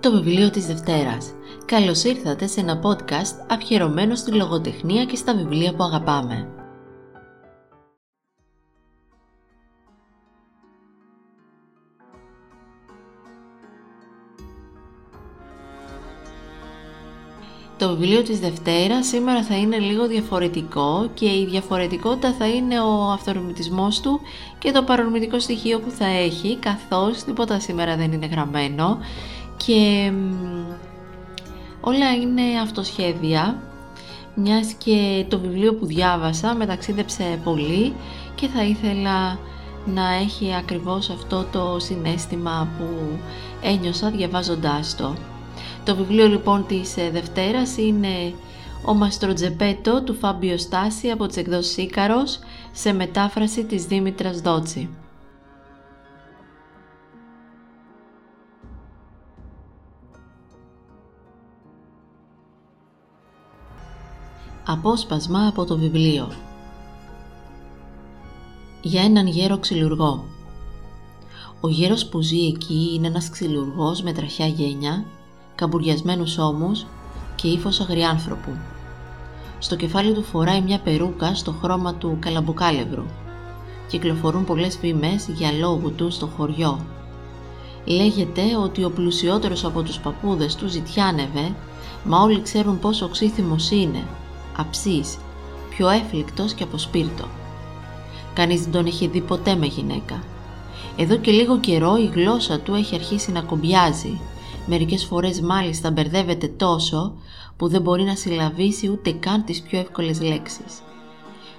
Το βιβλίο της Δευτέρας. Καλώς ήρθατε σε ένα podcast αφιερωμένο στη λογοτεχνία και στα βιβλία που αγαπάμε. Το βιβλίο της Δευτέρας σήμερα θα είναι λίγο διαφορετικό και η διαφορετικότητα θα είναι ο αυτορμητισμός του και το παρορμητικό στοιχείο που θα έχει καθώς τίποτα σήμερα δεν είναι γραμμένο και όλα είναι αυτοσχέδια μιας και το βιβλίο που διάβασα μεταξίδεψε πολύ και θα ήθελα να έχει ακριβώς αυτό το συνέστημα που ένιωσα διαβάζοντάς το. Το βιβλίο λοιπόν της ε, Δευτέρας είναι «Ο Μαστροτζεπέτο» του Φάμπιο Στάση από τις εκδόσεις Ίκαρος σε μετάφραση της Δήμητρας Δότσι. Απόσπασμα από το βιβλίο Για έναν γέρο ξυλουργό Ο γέρος που ζει εκεί είναι ένας ξυλουργός με τραχιά γένια καμπουριασμένους ώμους και ύφος αγριάνθρωπου. Στο κεφάλι του φοράει μια περούκα στο χρώμα του καλαμπουκάλευρου. Κυκλοφορούν πολλές φήμες για λόγου του στο χωριό. Λέγεται ότι ο πλουσιότερος από τους παππούδες του ζητιάνευε, μα όλοι ξέρουν πόσο οξύθυμος είναι, αψής, πιο έφλικτος και από σπίρτο. Κανείς δεν τον έχει δει ποτέ με γυναίκα. Εδώ και λίγο καιρό η γλώσσα του έχει αρχίσει να κομπιάζει Μερικές φορές μάλιστα μπερδεύεται τόσο που δεν μπορεί να συλλαβήσει ούτε καν τις πιο εύκολες λέξεις.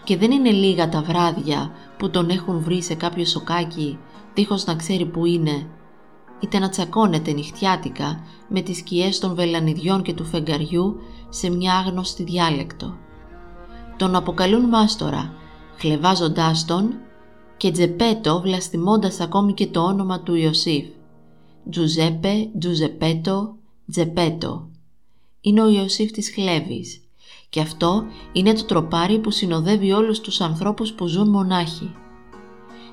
Και δεν είναι λίγα τα βράδια που τον έχουν βρει σε κάποιο σοκάκι δίχως να ξέρει που είναι είτε να τσακώνεται νυχτιάτικα με τις σκιές των βελανιδιών και του φεγγαριού σε μια άγνωστη διάλεκτο. Τον αποκαλούν μάστορα, χλεβάζοντάς τον και τζεπέτο βλαστημώντας ακόμη και το όνομα του Ιωσήφ. Τζουζέπε, Τζουζεπέτο, Τζεπέτο. Είναι ο Ιωσήφ της Χλέβης και αυτό είναι το τροπάρι που συνοδεύει όλους τους ανθρώπους που ζουν μονάχοι.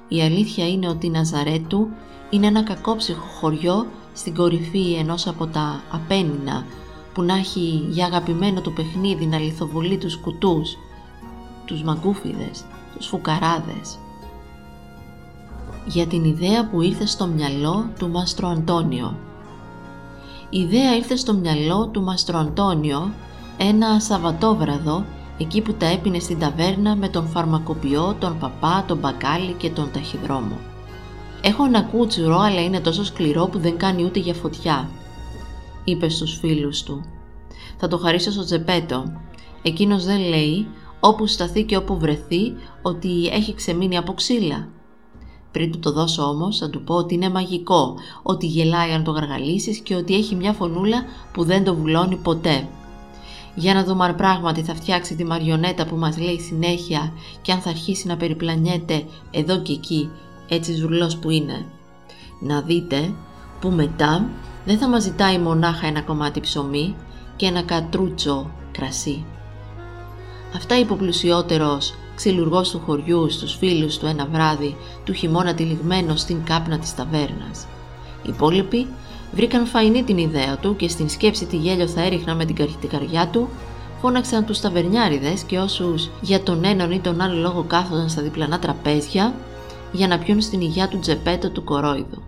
Η αλήθεια είναι ότι η Ναζαρέτου είναι ένα κακόψυχο χωριό στην κορυφή ενός από τα απένινα που να έχει για αγαπημένο του παιχνίδι να λιθοβολεί τους κουτούς, τους μαγκούφιδες, τους φουκαράδες, για την ιδέα που ήρθε στο μυαλό του Μάστρο Αντώνιο. Η ιδέα ήρθε στο μυαλό του Μάστρο Αντώνιο ένα Σαββατόβραδο εκεί που τα έπινε στην ταβέρνα με τον φαρμακοποιό, τον παπά, τον μπακάλι και τον ταχυδρόμο. «Έχω ένα κούτσουρο αλλά είναι τόσο σκληρό που δεν κάνει ούτε για φωτιά», είπε στους φίλους του. «Θα το χαρίσω στο τζεπέτο. Εκείνος δεν λέει, όπου σταθεί και όπου βρεθεί, ότι έχει ξεμείνει από ξύλα. Πριν του το δώσω όμως θα του πω ότι είναι μαγικό, ότι γελάει αν το γαργαλίσεις και ότι έχει μια φωνούλα που δεν το βουλώνει ποτέ. Για να δούμε αν πράγματι θα φτιάξει τη μαριονέτα που μας λέει συνέχεια και αν θα αρχίσει να περιπλανιέται εδώ και εκεί, έτσι ζουλός που είναι. Να δείτε που μετά δεν θα μας ζητάει μονάχα ένα κομμάτι ψωμί και ένα κατρούτσο κρασί. Αυτά είπε ο πλουσιότερος ξυλουργός του χωριού στους φίλους του ένα βράδυ του χειμώνα τυλιγμένο στην κάπνα της ταβέρνας. Οι υπόλοιποι βρήκαν φαϊνή την ιδέα του και στην σκέψη τι γέλιο θα έριχνα με την καριά του, φώναξαν τους ταβερνιάριδες και όσους για τον έναν ή τον άλλο λόγο κάθονταν στα διπλανά τραπέζια για να πιούν στην υγειά του τζεπέτο του κορόιδου.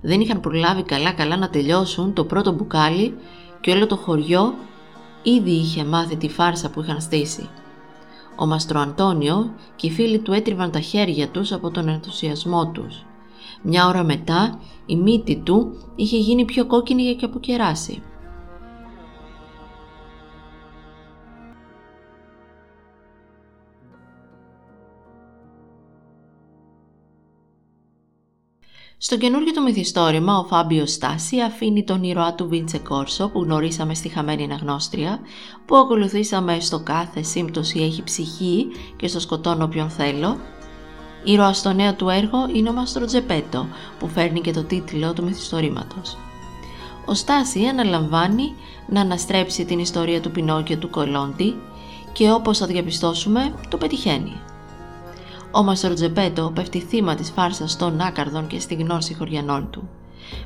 Δεν είχαν προλάβει καλά καλά να τελειώσουν το πρώτο μπουκάλι και όλο το χωριό ήδη είχε μάθει τη φάρσα που είχαν στήσει. Ο Μαστρο Αντώνιο και οι φίλοι του έτριβαν τα χέρια τους από τον ενθουσιασμό τους. Μια ώρα μετά η μύτη του είχε γίνει πιο κόκκινη και αποκεράσει. Στο καινούργιο του μυθιστόρημα, ο Φάμπιος Στάση αφήνει τον ήρωά του Βίντσε Κόρσο που γνωρίσαμε στη χαμένη αναγνώστρια, που ακολουθήσαμε στο κάθε σύμπτωση έχει ψυχή και στο σκοτώνω όποιον θέλω. Ήρωα στο νέο του έργο είναι ο Μάστρο Τζεπέτο, που φέρνει και το τίτλο του μυθιστορήματος. Ο Στάση αναλαμβάνει να αναστρέψει την ιστορία του Πινόκιο του Κολόντι και όπως θα διαπιστώσουμε το πετυχαίνει. Ο Μαστροτζεπέτο πέφτει θύμα της φάρσας των άκαρδων και στη γνώση χωριανών του.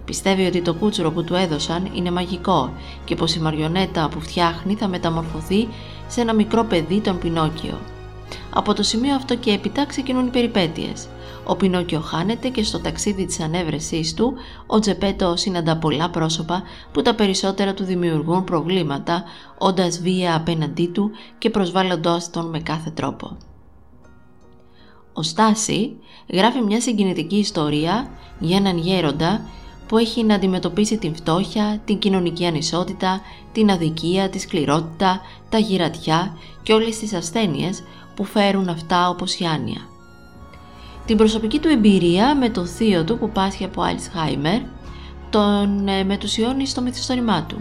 Πιστεύει ότι το κούτσουρο που του έδωσαν είναι μαγικό και πως η μαριονέτα που φτιάχνει θα μεταμορφωθεί σε ένα μικρό παιδί τον Πινόκιο. Από το σημείο αυτό και έπειτα ξεκινούν οι περιπέτειες. Ο Πινόκιο χάνεται και στο ταξίδι της ανέβρεσής του ο Τζεπέτο συναντά πολλά πρόσωπα που τα περισσότερα του δημιουργούν προβλήματα όντας βία απέναντί του και προσβάλλοντάς τον με κάθε τρόπο. Ο Στάση γράφει μια συγκινητική ιστορία για έναν γέροντα που έχει να αντιμετωπίσει την φτώχεια, την κοινωνική ανισότητα, την αδικία, τη σκληρότητα, τα γυρατιά και όλες τις ασθένειες που φέρουν αυτά όπως η άνοια. Την προσωπική του εμπειρία με το θείο του που πάσχει από Αλτσχάιμερ τον ε, μετουσιώνει στο μυθιστόρημά του.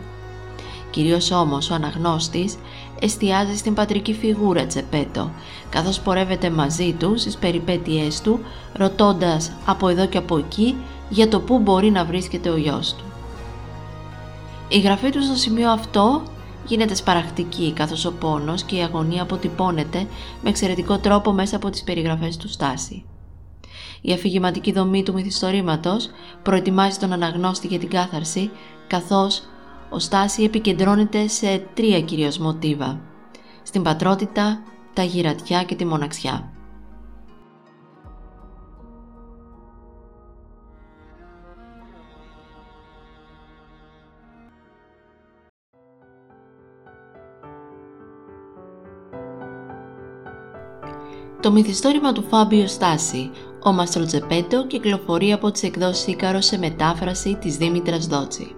Κυρίως όμως ο αναγνώστης εστιάζει στην πατρική φιγούρα Τσεπέτο, καθώς πορεύεται μαζί του στις περιπέτειές του, ρωτώντας από εδώ και από εκεί για το πού μπορεί να βρίσκεται ο γιος του. Η γραφή του στο σημείο αυτό γίνεται σπαραχτική καθώς ο πόνος και η αγωνία αποτυπώνεται με εξαιρετικό τρόπο μέσα από τις περιγραφές του Στάση. Η αφηγηματική δομή του μυθιστορήματος προετοιμάζει τον αναγνώστη για την κάθαρση καθώς ο Στάση επικεντρώνεται σε τρία κυρίως μοτίβα. Στην πατρότητα, τα γυρατιά και τη μοναξιά. Το μυθιστόρημα του Φάμπιο Στάση, ο Μαστροτζεπέτο, κυκλοφορεί από τις εκδόσεις Ίκαρο σε μετάφραση της Δήμητρας Δότσι.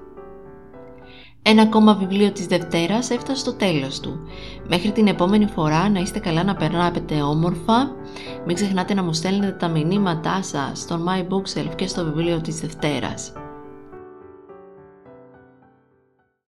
Ένα ακόμα βιβλίο της Δευτέρας έφτασε στο τέλος του. Μέχρι την επόμενη φορά να είστε καλά να περνάτε όμορφα. Μην ξεχνάτε να μου στέλνετε τα μηνύματά σας στον My Bookshelf και στο βιβλίο της Δευτέρας.